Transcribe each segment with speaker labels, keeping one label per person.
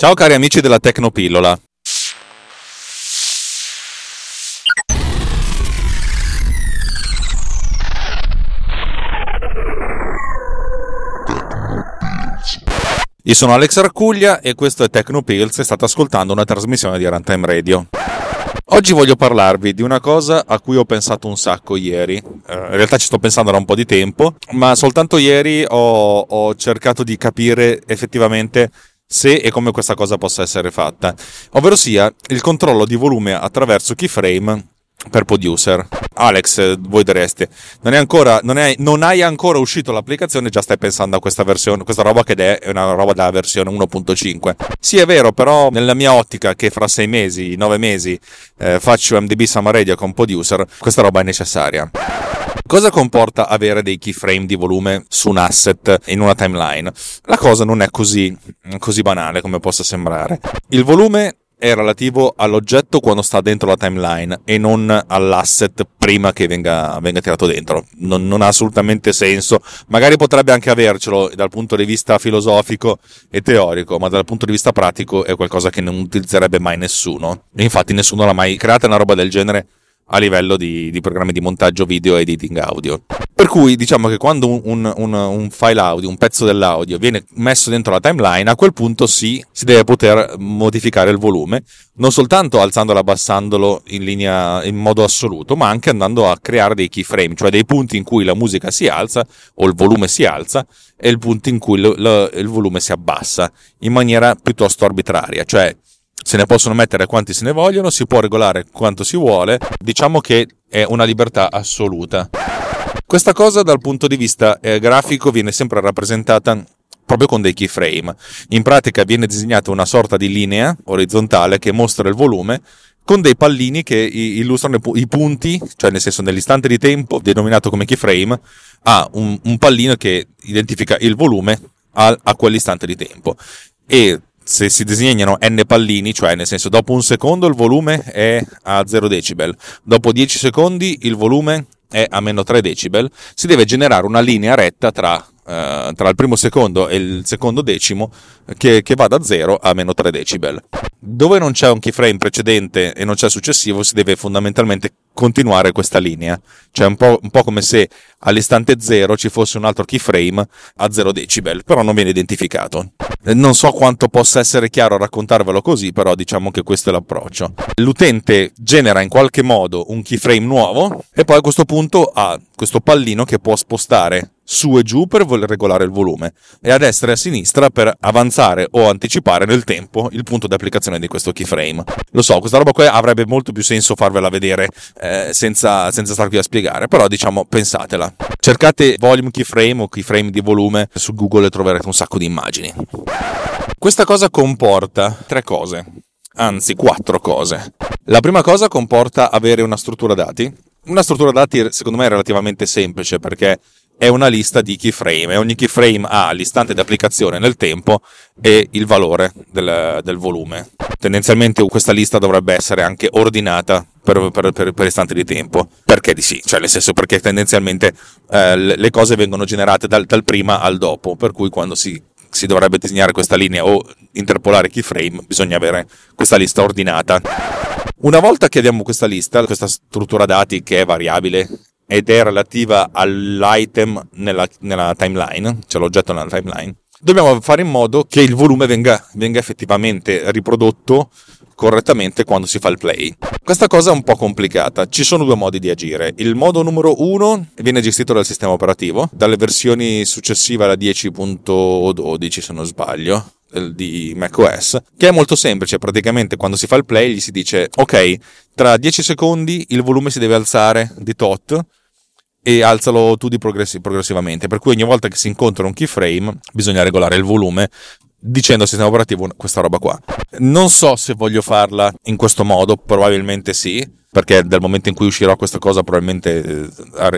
Speaker 1: Ciao cari amici della Tecnopillola. Io sono Alex Raccuglia e questo è Tecnopills e state ascoltando una trasmissione di Runtime Radio. Oggi voglio parlarvi di una cosa a cui ho pensato un sacco ieri. Eh, in realtà ci sto pensando da un po' di tempo, ma soltanto ieri ho, ho cercato di capire effettivamente se e come questa cosa possa essere fatta, ovvero sia il controllo di volume attraverso keyframe per producer. Alex, voi direste, non, ancora, non, è, non hai ancora uscito l'applicazione, già stai pensando a questa versione, questa roba che è una roba della versione 1.5. Sì, è vero, però nella mia ottica che fra sei mesi, nove mesi eh, faccio MDB Summer Radio con producer, questa roba è necessaria. Cosa comporta avere dei keyframe di volume su un asset in una timeline? La cosa non è così, così banale come possa sembrare. Il volume è relativo all'oggetto quando sta dentro la timeline e non all'asset prima che venga, venga tirato dentro. Non, non, ha assolutamente senso. Magari potrebbe anche avercelo dal punto di vista filosofico e teorico, ma dal punto di vista pratico è qualcosa che non utilizzerebbe mai nessuno. Infatti nessuno l'ha mai creata una roba del genere a livello di, di, programmi di montaggio video e editing audio. Per cui diciamo che quando un, un, un, file audio, un pezzo dell'audio viene messo dentro la timeline, a quel punto sì, si deve poter modificare il volume, non soltanto alzandolo e abbassandolo in linea in modo assoluto, ma anche andando a creare dei keyframe, cioè dei punti in cui la musica si alza o il volume si alza e il punto in cui lo, lo, il volume si abbassa in maniera piuttosto arbitraria, cioè se ne possono mettere quanti se ne vogliono, si può regolare quanto si vuole, diciamo che è una libertà assoluta. Questa cosa dal punto di vista eh, grafico viene sempre rappresentata proprio con dei keyframe. In pratica viene disegnata una sorta di linea orizzontale che mostra il volume con dei pallini che illustrano i punti, cioè nel senso nell'istante di tempo denominato come keyframe, ha un, un pallino che identifica il volume a, a quell'istante di tempo. E se si disegnano n pallini, cioè nel senso dopo un secondo il volume è a 0 decibel, dopo 10 secondi il volume è a meno 3 decibel, si deve generare una linea retta tra eh, tra il primo secondo e il secondo decimo che, che, va da 0 a meno 3 decibel. Dove non c'è un keyframe precedente e non c'è successivo, si deve fondamentalmente continuare questa linea. Cioè un po', un po' come se all'istante 0 ci fosse un altro keyframe a 0 decibel, però non viene identificato. Non so quanto possa essere chiaro raccontarvelo così, però diciamo che questo è l'approccio. L'utente genera in qualche modo un keyframe nuovo e poi a questo punto ha questo pallino che può spostare su e giù per regolare il volume e a destra e a sinistra per avanzare o anticipare nel tempo il punto di applicazione di questo keyframe. Lo so, questa roba qua avrebbe molto più senso farvela vedere eh, senza, senza star qui a spiegare, però diciamo pensatela. Cercate volume keyframe o keyframe di volume su Google e troverete un sacco di immagini. Questa cosa comporta tre cose, anzi quattro cose. La prima cosa comporta avere una struttura dati. Una struttura dati secondo me è relativamente semplice perché è una lista di keyframe e ogni keyframe ha l'istante di applicazione nel tempo e il valore del, del volume. Tendenzialmente questa lista dovrebbe essere anche ordinata per, per, per, per istante di tempo. Perché di sì? Cioè, nel senso perché tendenzialmente eh, le cose vengono generate dal, dal, prima al dopo, per cui quando si, si dovrebbe disegnare questa linea o interpolare keyframe bisogna avere questa lista ordinata. Una volta che abbiamo questa lista, questa struttura dati che è variabile ed è relativa all'item nella, nella timeline, cioè l'oggetto nella timeline, dobbiamo fare in modo che il volume venga, venga effettivamente riprodotto correttamente quando si fa il play. Questa cosa è un po' complicata, ci sono due modi di agire. Il modo numero uno viene gestito dal sistema operativo, dalle versioni successive alla 10.12 se non sbaglio, di macOS, che è molto semplice, praticamente quando si fa il play gli si dice ok, tra 10 secondi il volume si deve alzare di tot e alzalo tu di progressi- progressivamente. Per cui ogni volta che si incontra un keyframe bisogna regolare il volume dicendo al sistema operativo questa roba qua. Non so se voglio farla in questo modo, probabilmente sì, perché dal momento in cui uscirò questa cosa probabilmente eh,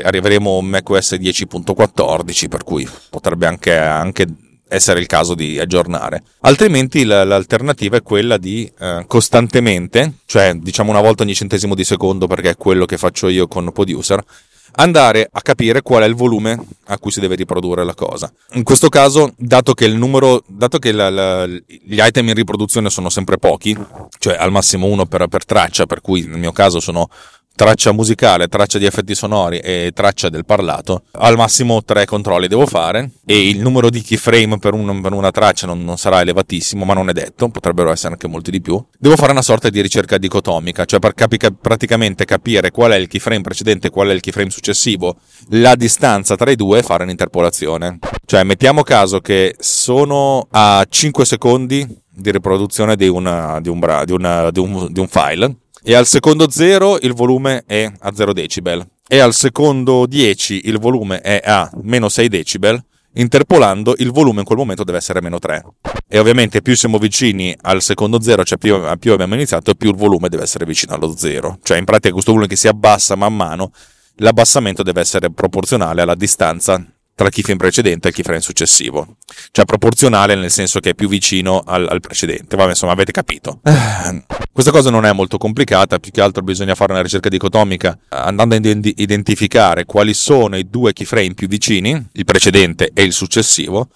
Speaker 1: arriveremo a macOS 10.14, per cui potrebbe anche, anche essere il caso di aggiornare. Altrimenti l'alternativa è quella di eh, costantemente, cioè diciamo una volta ogni centesimo di secondo perché è quello che faccio io con Producer, andare a capire qual è il volume a cui si deve riprodurre la cosa. In questo caso, dato che il numero, dato che la, la, gli item in riproduzione sono sempre pochi, cioè al massimo uno per, per traccia, per cui nel mio caso sono traccia musicale, traccia di effetti sonori e traccia del parlato, al massimo tre controlli devo fare e il numero di keyframe per, un, per una traccia non, non, sarà elevatissimo, ma non è detto, potrebbero essere anche molti di più. Devo fare una sorta di ricerca dicotomica, cioè per capi- praticamente capire qual è il keyframe precedente e qual è il keyframe successivo, la distanza tra i due e fare un'interpolazione. Cioè mettiamo caso che sono a 5 secondi di riproduzione di, una, di, un, bra- di, una, di un, un file e al secondo 0 il volume è a 0 decibel e al secondo 10 il volume è a meno 6 decibel, interpolando il volume in quel momento deve essere meno 3. E ovviamente più siamo vicini al secondo 0, cioè più, più abbiamo iniziato, più il volume deve essere vicino allo 0. Cioè in pratica questo volume che si abbassa man mano, l'abbassamento deve essere proporzionale alla distanza tra il keyframe precedente e il keyframe successivo. Cioè proporzionale nel senso che è più vicino al, al precedente. Vabbè, insomma, avete capito. Questa cosa non è molto complicata, più che altro bisogna fare una ricerca dicotomica andando a identificare quali sono i due keyframe più vicini, il precedente e il successivo,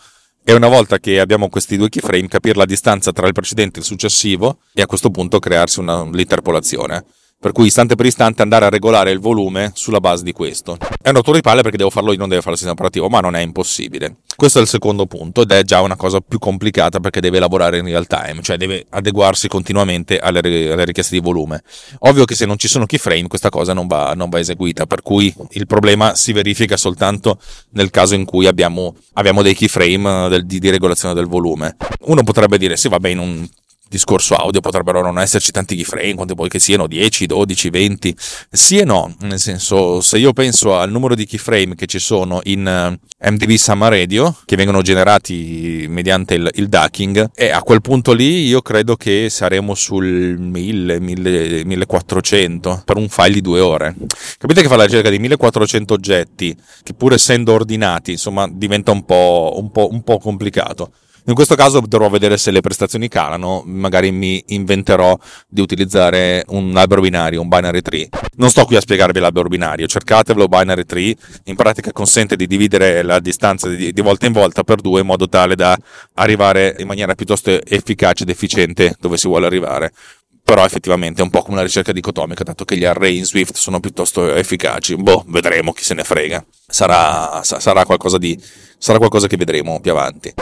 Speaker 1: e una volta che abbiamo questi due keyframe capire la distanza tra il precedente e il successivo e a questo punto crearsi una, l'interpolazione per cui istante per istante andare a regolare il volume sulla base di questo. È un rotto di palle perché devo farlo io, non deve fare il sistema operativo, ma non è impossibile. Questo è il secondo punto ed è già una cosa più complicata perché deve lavorare in real time, cioè deve adeguarsi continuamente alle, alle richieste di volume. Ovvio che se non ci sono keyframe questa cosa non va, non va eseguita, per cui il problema si verifica soltanto nel caso in cui abbiamo, abbiamo dei keyframe del, di, di regolazione del volume. Uno potrebbe dire sì vabbè in un discorso audio potrebbero non esserci tanti keyframe, quanti poi che siano 10, 12, 20. Sì e no, nel senso, se io penso al numero di keyframe che ci sono in uh, MTV Summer Radio, che vengono generati mediante il, il ducking, e a quel punto lì io credo che saremo sul 1000, 1000 1400 per un file di due ore. Capite che fa la ricerca di 1400 oggetti, che pur essendo ordinati, insomma, diventa un po', un po', un po complicato. In questo caso dovrò vedere se le prestazioni calano, magari mi inventerò di utilizzare un albero binario, un binary tree. Non sto qui a spiegarvi l'albero binario, cercatevelo binary tree, in pratica consente di dividere la distanza di, di volta in volta per due in modo tale da arrivare in maniera piuttosto efficace ed efficiente dove si vuole arrivare però effettivamente è un po' come una ricerca dicotomica, dato che gli array in Swift sono piuttosto efficaci. Boh, vedremo, chi se ne frega. Sarà, sarà, qualcosa, di, sarà qualcosa che vedremo più avanti.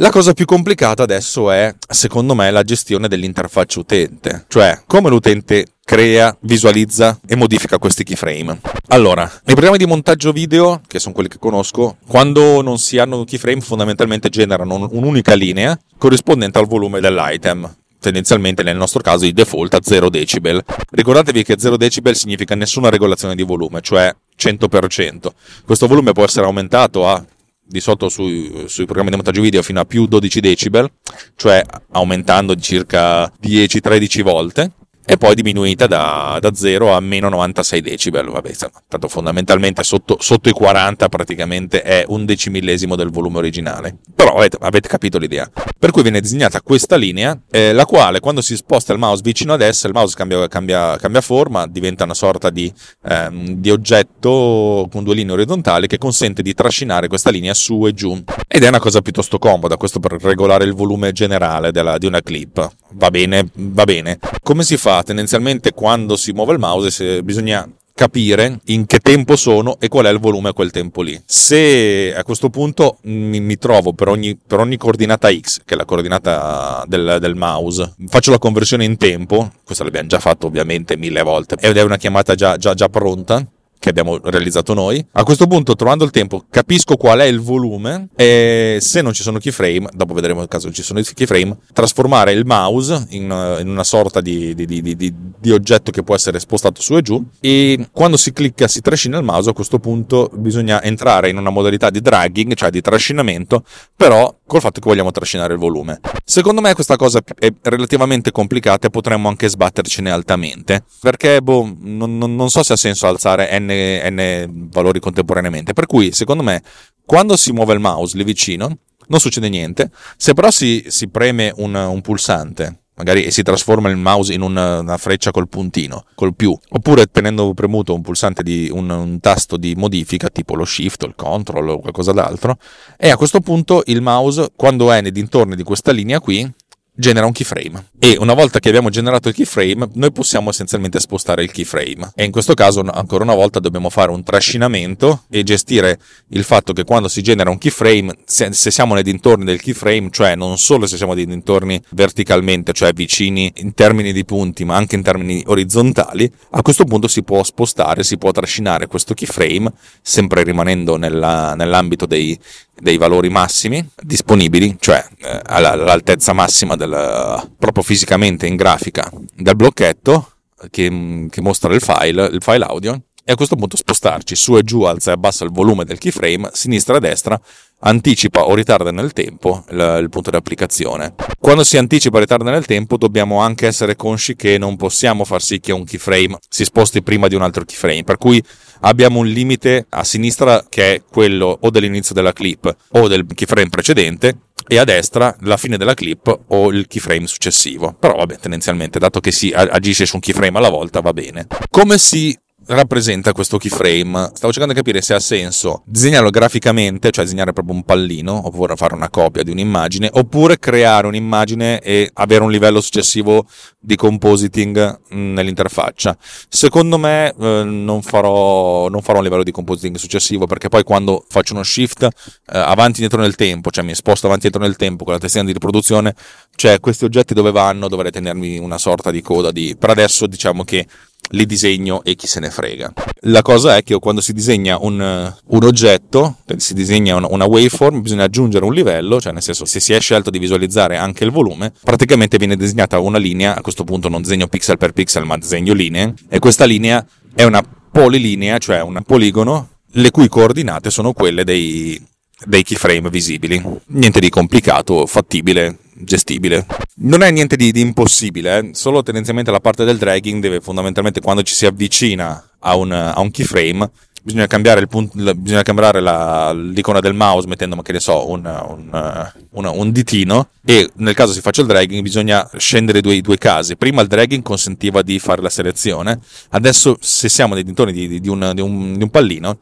Speaker 1: La cosa più complicata adesso è, secondo me, la gestione dell'interfaccia utente, cioè come l'utente crea, visualizza e modifica questi keyframe. Allora, nei programmi di montaggio video, che sono quelli che conosco, quando non si hanno keyframe fondamentalmente generano un'unica linea corrispondente al volume dell'item tendenzialmente nel nostro caso di default a 0 decibel. Ricordatevi che 0 decibel significa nessuna regolazione di volume, cioè 100%. Questo volume può essere aumentato a di sotto sui, sui, programmi di montaggio video fino a più 12 decibel, cioè aumentando di circa 10-13 volte e poi diminuita da, da 0 a meno 96 decibel. Vabbè, tanto fondamentalmente sotto, sotto, i 40 praticamente è un decimillesimo del volume originale. Però avete, avete capito l'idea. Per cui viene disegnata questa linea, eh, la quale quando si sposta il mouse vicino ad essa, il mouse cambia, cambia, cambia forma, diventa una sorta di, ehm, di oggetto con due linee orizzontali che consente di trascinare questa linea su e giù. Ed è una cosa piuttosto comoda, questo per regolare il volume generale della, di una clip. Va bene, va bene. Come si fa? Tendenzialmente quando si muove il mouse bisogna capire in che tempo sono e qual è il volume a quel tempo lì. Se a questo punto mi, mi trovo per ogni, per ogni, coordinata x, che è la coordinata del, del, mouse, faccio la conversione in tempo, questo l'abbiamo già fatto ovviamente mille volte, ed è una chiamata già, già, già pronta, che abbiamo realizzato noi. A questo punto, trovando il tempo, capisco qual è il volume e se non ci sono keyframe, dopo vedremo il caso ci sono i keyframe, trasformare il mouse in, eh, in una sorta di, di, di, di, oggetto che può essere spostato su e giù e quando si clicca, si trascina il mouse, a questo punto bisogna entrare in una modalità di dragging, cioè di trascinamento, però col fatto che vogliamo trascinare il volume. Secondo me questa cosa è relativamente complicata e potremmo anche sbattercene altamente, perché boh, non, non so se ha senso alzare n n, valori contemporaneamente. Per cui, secondo me, quando si muove il mouse lì vicino, non succede niente. Se però si, si preme un, un pulsante magari e si trasforma il mouse in una, una, freccia col puntino, col più, oppure tenendo premuto un pulsante di un, un, tasto di modifica tipo lo shift il control o qualcosa d'altro, e a questo punto il mouse quando è nei dintorni di questa linea qui genera un keyframe. E una volta che abbiamo generato il keyframe noi possiamo essenzialmente spostare il keyframe. E in questo caso ancora una volta dobbiamo fare un trascinamento e gestire il fatto che quando si genera un keyframe se, se siamo nei dintorni del keyframe cioè non solo se siamo nei dintorni verticalmente cioè vicini in termini di punti ma anche in termini orizzontali a questo punto si può spostare si può trascinare questo keyframe sempre rimanendo nella, nell'ambito dei, dei valori massimi disponibili, cioè eh, all'altezza massima del, proprio fisicamente in grafica del blocchetto che, che mostra il file, il file audio, e a questo punto spostarci su e giù, alza e abbassa il volume del keyframe, sinistra e destra, anticipa o ritarda nel tempo il, il, punto di applicazione. Quando si anticipa o ritarda nel tempo dobbiamo anche essere consci che non possiamo far sì che un keyframe si sposti prima di un altro keyframe, per cui abbiamo un limite a sinistra che è quello o dell'inizio della clip o del keyframe precedente e a destra la fine della clip o il keyframe successivo. Però vabbè, tendenzialmente, dato che si agisce su un keyframe alla volta, va bene. Come si rappresenta questo keyframe. Stavo cercando di capire se ha senso disegnarlo graficamente, cioè disegnare proprio un pallino, oppure fare una copia di un'immagine, oppure creare un'immagine e avere un livello successivo di compositing mm, nell'interfaccia. Secondo me eh, non, farò, non, farò, un livello di compositing successivo perché poi quando faccio uno shift eh, avanti e indietro nel tempo, cioè mi sposto avanti e indietro nel tempo con la testina di riproduzione, cioè questi oggetti dove vanno dovrei tenermi una sorta di coda di... Per adesso diciamo che li disegno e chi se ne frega. La cosa è che quando si disegna un, un oggetto, si disegna una, una waveform, bisogna aggiungere un livello, cioè nel senso se si è scelto di visualizzare anche il volume, praticamente viene disegnata una linea, a questo punto non disegno pixel per pixel ma disegno linee, e questa linea è una polilinea, cioè un poligono, le cui coordinate sono quelle dei, dei keyframe visibili. Niente di complicato, fattibile, gestibile. Non è niente di, di impossibile, eh? solo tendenzialmente la parte del dragging deve fondamentalmente quando ci si avvicina a un, a un keyframe bisogna cambiare, il punto, bisogna cambiare la, l'icona del mouse mettendo, che ne so, un, un, un, un, ditino e nel caso si faccia il dragging bisogna scendere due, due casi. Prima il dragging consentiva di fare la selezione, adesso se siamo nei dintorni di, di, di, di un pallino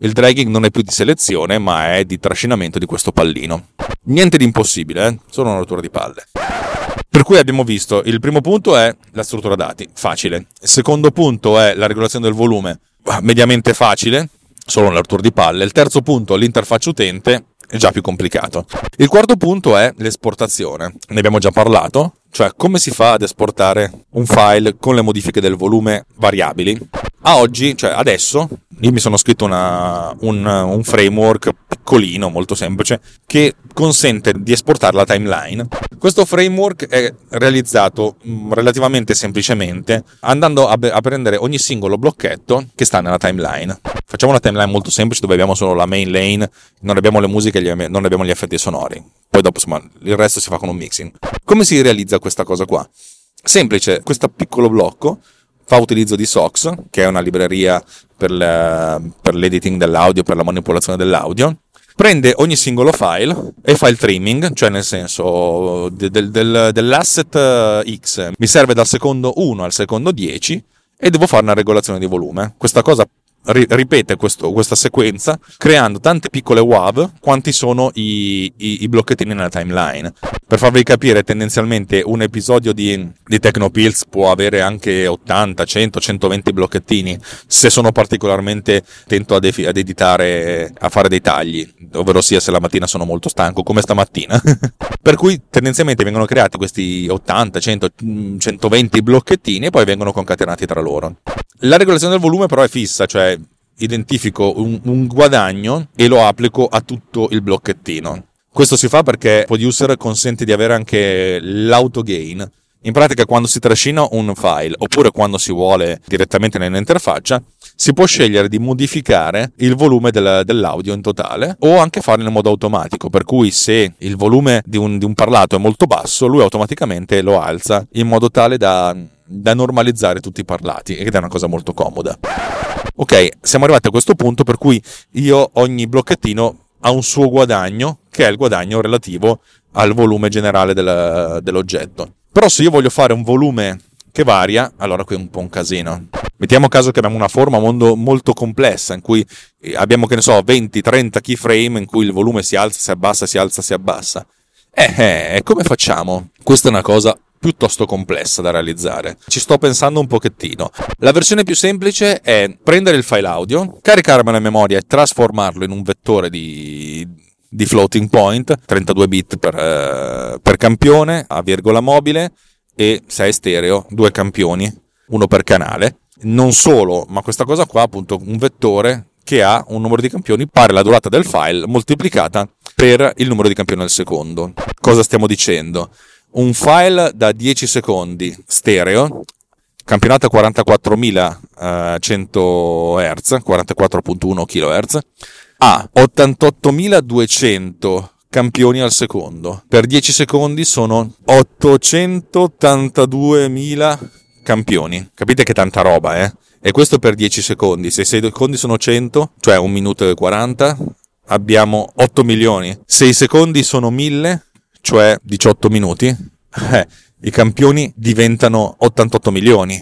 Speaker 1: il dragging non è più di selezione, ma è di trascinamento di questo pallino. Niente di impossibile, eh? solo una rottura di palle. Per cui abbiamo visto, il primo punto è la struttura dati, facile. Il secondo punto è la regolazione del volume, mediamente facile, solo una rottura di palle. Il terzo punto, l'interfaccia utente, è già più complicato. Il quarto punto è l'esportazione. Ne abbiamo già parlato, cioè come si fa ad esportare un file con le modifiche del volume variabili. A oggi, cioè adesso, io mi sono scritto una, un, un, framework piccolino, molto semplice, che consente di esportare la timeline. Questo framework è realizzato mm, relativamente semplicemente andando a, a, prendere ogni singolo blocchetto che sta nella timeline. Facciamo una timeline molto semplice dove abbiamo solo la main lane, non abbiamo le musiche, non abbiamo gli effetti sonori. Poi dopo insomma, il resto si fa con un mixing. Come si realizza questa cosa qua? Semplice, questo piccolo blocco fa utilizzo di SOX, che è una libreria per, le, per l'editing dell'audio, per la manipolazione dell'audio, prende ogni singolo file e fa il trimming, cioè nel senso del, del, dell'asset eh, X mi serve dal secondo 1 al secondo 10 e devo fare una regolazione di volume. Questa cosa ripete questo, questa sequenza creando tante piccole WAV quanti sono i, i, i, blocchettini nella timeline. Per farvi capire, tendenzialmente un episodio di, di Tecnopills può avere anche 80, 100, 120 blocchettini se sono particolarmente attento ad, ad editare, a fare dei tagli, ovvero sia se la mattina sono molto stanco, come stamattina. per cui tendenzialmente vengono creati questi 80, 100, 120 blocchettini e poi vengono concatenati tra loro. La regolazione del volume però è fissa, cioè identifico un, un guadagno e lo applico a tutto il blocchettino. Questo si fa perché Producer consente di avere anche l'autogain. In pratica quando si trascina un file oppure quando si vuole direttamente nell'interfaccia si può scegliere di modificare il volume del, dell'audio in totale o anche farlo in modo automatico per cui se il volume di un, di un parlato è molto basso lui automaticamente lo alza in modo tale da da normalizzare tutti i parlati ed è una cosa molto comoda. Ok, siamo arrivati a questo punto per cui io ogni blocchettino ha un suo guadagno che è il guadagno relativo al volume generale del, dell'oggetto. Però se io voglio fare un volume che varia, allora qui è un po' un casino. Mettiamo caso che abbiamo una forma molto complessa in cui eh, abbiamo, che ne so, 20-30 keyframe in cui il volume si alza, si abbassa, si alza, si abbassa. Eh, eh, come facciamo? Questa è una cosa piuttosto complessa da realizzare. Ci sto pensando un pochettino. La versione più semplice è prendere il file audio, caricarmelo in memoria e trasformarlo in un vettore di, di floating point, 32 bit per, eh, per campione, a virgola mobile e 6 stereo, due campioni, uno per canale. Non solo, ma questa cosa qua appunto un vettore che ha un numero di campioni pari alla durata del file moltiplicata per il numero di campioni al secondo. Cosa stiamo dicendo? Un file da 10 secondi stereo, campionato a 44.100 Hz, 44.1 kHz, ha 88.200 campioni al secondo. Per 10 secondi sono 882.000 campioni. Capite che tanta roba, eh? E questo per 10 secondi. Se 6 secondi sono 100, cioè 1 minuto e 40, abbiamo 8 milioni. 6 secondi sono 1000, cioè 18 minuti. Eh, I campioni diventano 88 milioni.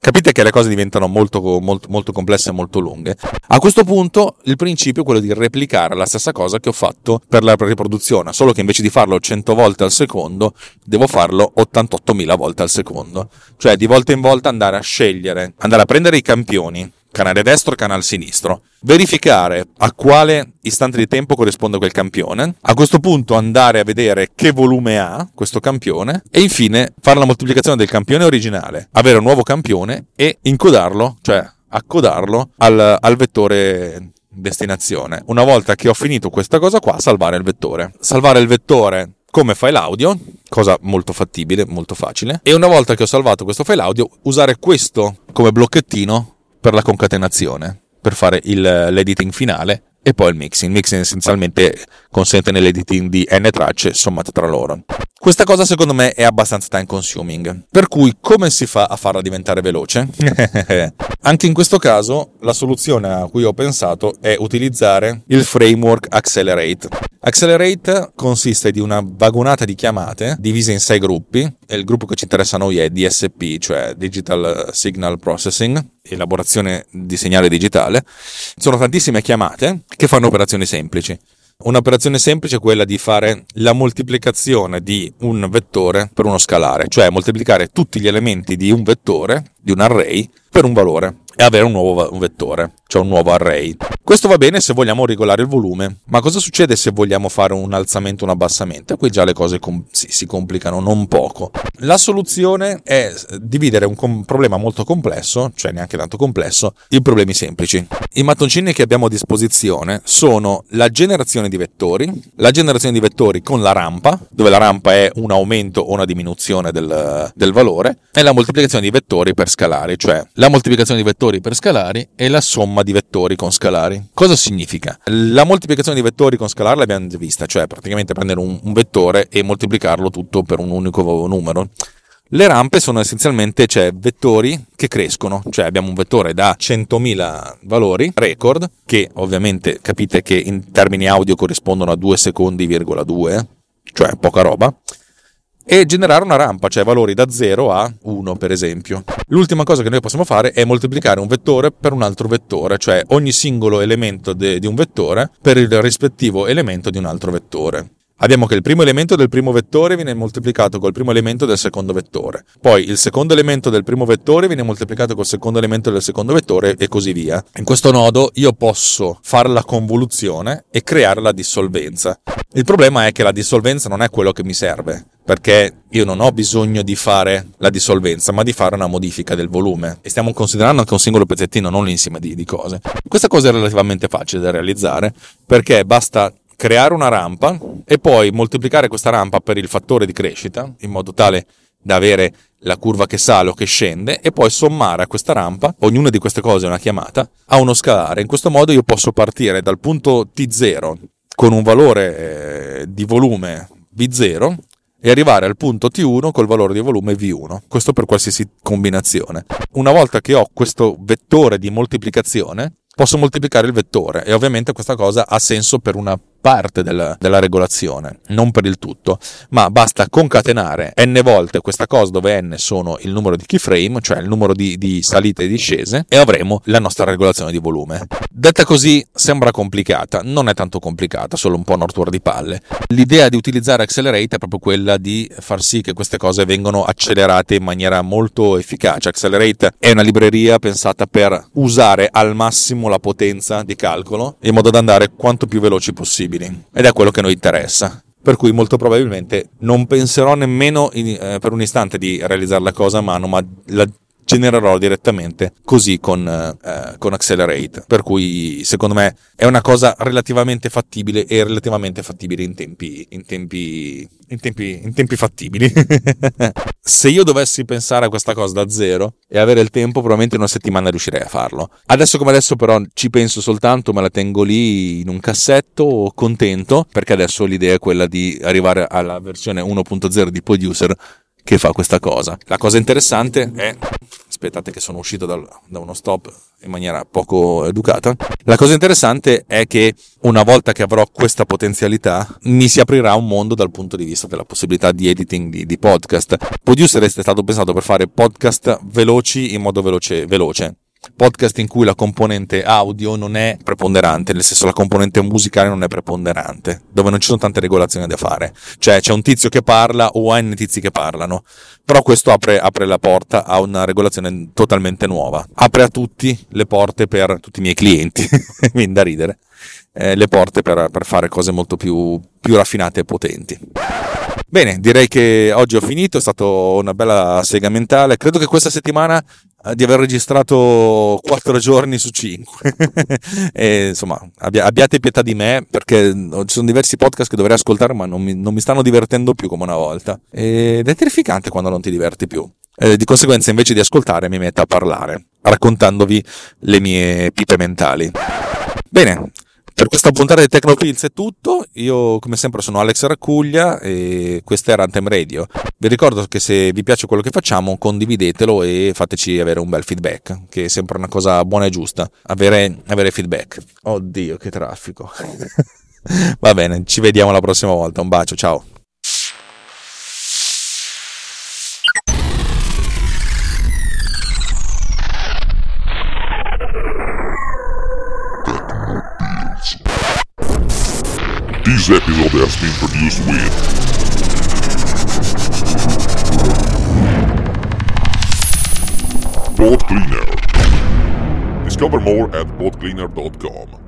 Speaker 1: Capite che le cose diventano molto, molto, molto complesse e molto lunghe. A questo punto il principio è quello di replicare la stessa cosa che ho fatto per la riproduzione, solo che invece di farlo 100 volte al secondo, devo farlo 88.000 volte al secondo. Cioè di volta in volta andare a scegliere, andare a prendere i campioni canale destro, canale sinistro, verificare a quale istante di tempo corrisponde quel campione, a questo punto andare a vedere che volume ha questo campione e infine fare la moltiplicazione del campione originale, avere un nuovo campione e incodarlo, cioè accodarlo al, al vettore destinazione. Una volta che ho finito questa cosa qua, salvare il vettore. Salvare il vettore come file audio, cosa molto fattibile, molto facile. E una volta che ho salvato questo file audio, usare questo come blocchettino per la concatenazione, per fare il, l'editing finale e poi il mixing. Il mixing essenzialmente consente nell'editing di n tracce sommate tra loro. Questa cosa secondo me è abbastanza time consuming. Per cui come si fa a farla diventare veloce? Anche in questo caso la soluzione a cui ho pensato è utilizzare il framework Accelerate. Accelerate consiste di una vagonata di chiamate divise in sei gruppi e il gruppo che ci interessa a noi è DSP, cioè Digital Signal Processing, elaborazione di segnale digitale. Sono tantissime chiamate che fanno operazioni semplici. Un'operazione semplice è quella di fare la moltiplicazione di un vettore per uno scalare, cioè moltiplicare tutti gli elementi di un vettore, di un array, per un valore e avere un nuovo vettore, cioè un nuovo array. Questo va bene se vogliamo regolare il volume, ma cosa succede se vogliamo fare un alzamento o un abbassamento? Qui già le cose com- si, si, complicano non poco. La soluzione è dividere un com- problema molto complesso, cioè neanche tanto complesso, in problemi semplici. I mattoncini che abbiamo a disposizione sono la generazione di vettori, la generazione di vettori con la rampa, dove la rampa è un aumento o una diminuzione del, del valore, e la moltiplicazione di vettori per scalari, cioè la moltiplicazione di vettori per scalari e la somma di vettori con scalari. Cosa significa? La moltiplicazione di vettori con scalari l'abbiamo già vista, cioè praticamente prendere un, un vettore e moltiplicarlo tutto per un unico numero. Le rampe sono essenzialmente cioè, vettori che crescono, cioè abbiamo un vettore da 100.000 valori record, che ovviamente capite che in termini audio corrispondono a 2 secondi,2, cioè poca roba, e generare una rampa, cioè valori da 0 a 1 per esempio. L'ultima cosa che noi possiamo fare è moltiplicare un vettore per un altro vettore, cioè ogni singolo elemento de- di un vettore per il rispettivo elemento di un altro vettore. Abbiamo che il primo elemento del primo vettore viene moltiplicato col primo elemento del secondo vettore, poi il secondo elemento del primo vettore viene moltiplicato col secondo elemento del secondo vettore e così via. In questo modo io posso fare la convoluzione e creare la dissolvenza. Il problema è che la dissolvenza non è quello che mi serve, perché io non ho bisogno di fare la dissolvenza, ma di fare una modifica del volume. E stiamo considerando anche un singolo pezzettino, non l'insieme di, di cose. Questa cosa è relativamente facile da realizzare, perché basta creare una rampa e poi moltiplicare questa rampa per il fattore di crescita, in modo tale da avere la curva che sale o che scende e poi sommare a questa rampa, ognuna di queste cose è una chiamata, a uno scalare. In questo modo io posso partire dal punto T0 con un valore eh, di volume V0 e arrivare al punto T1 col valore di volume V1. Questo per qualsiasi combinazione. Una volta che ho questo vettore di moltiplicazione, posso moltiplicare il vettore e ovviamente questa cosa ha senso per una parte della, della, regolazione, non per il tutto, ma basta concatenare n volte questa cosa dove n sono il numero di keyframe, cioè il numero di, di salite e discese, e avremo la nostra regolazione di volume. Detta così sembra complicata, non è tanto complicata, solo un po' una di palle. L'idea di utilizzare Accelerate è proprio quella di far sì che queste cose vengano accelerate in maniera molto efficace. Accelerate è una libreria pensata per usare al massimo la potenza di calcolo in modo da andare quanto più veloci possibili ed è quello che noi interessa. Per cui molto probabilmente non penserò nemmeno in, eh, per un istante di realizzare la cosa a mano, ma la genererò direttamente così con, eh, con Accelerate. Per cui secondo me è una cosa relativamente fattibile e relativamente fattibile in tempi, in tempi, in tempi, in tempi fattibili. Se io dovessi pensare a questa cosa da zero e avere il tempo, probabilmente in una settimana riuscirei a farlo. Adesso come adesso però ci penso soltanto, me la tengo lì in un cassetto contento perché adesso l'idea è quella di arrivare alla versione 1.0 di Producer che fa questa cosa. La cosa interessante è aspettate che sono uscito dal, da uno stop in maniera poco educata. La cosa interessante è che una volta che avrò questa potenzialità mi si aprirà un mondo dal punto di vista della possibilità di editing di, di podcast. Producer è stato pensato per fare podcast veloci in modo veloce, veloce podcast in cui la componente audio non è preponderante, nel senso la componente musicale non è preponderante, dove non ci sono tante regolazioni da fare. Cioè c'è un tizio che parla o n tizi che parlano, però questo apre, apre la porta a una regolazione totalmente nuova. Apre a tutti le porte per tutti i miei clienti, viene da ridere, eh, le porte per, per, fare cose molto più, più raffinate e potenti. Bene, direi che oggi ho finito, è stata una bella sega mentale. Credo che questa settimana eh, di aver registrato 4 giorni su 5. e, insomma, abbia, abbiate pietà di me perché ci sono diversi podcast che dovrei ascoltare, ma non mi, non mi stanno divertendo più come una volta. Ed è terrificante quando non ti diverti più. Eh, di conseguenza, invece di ascoltare, mi metto a parlare, raccontandovi le mie pipe mentali. Bene, per questa puntata di Tecnopills è tutto. Io, come sempre, sono Alex Raccuglia e questa è Runtime Radio. Vi ricordo che se vi piace quello che facciamo, condividetelo e fateci avere un bel feedback, che è sempre una cosa buona e giusta. Avere, avere feedback. Oddio, che traffico. Va bene, ci vediamo la prossima volta. Un bacio, ciao. This episode has been produced with Boat Cleaner. Discover more at boatcleaner.com.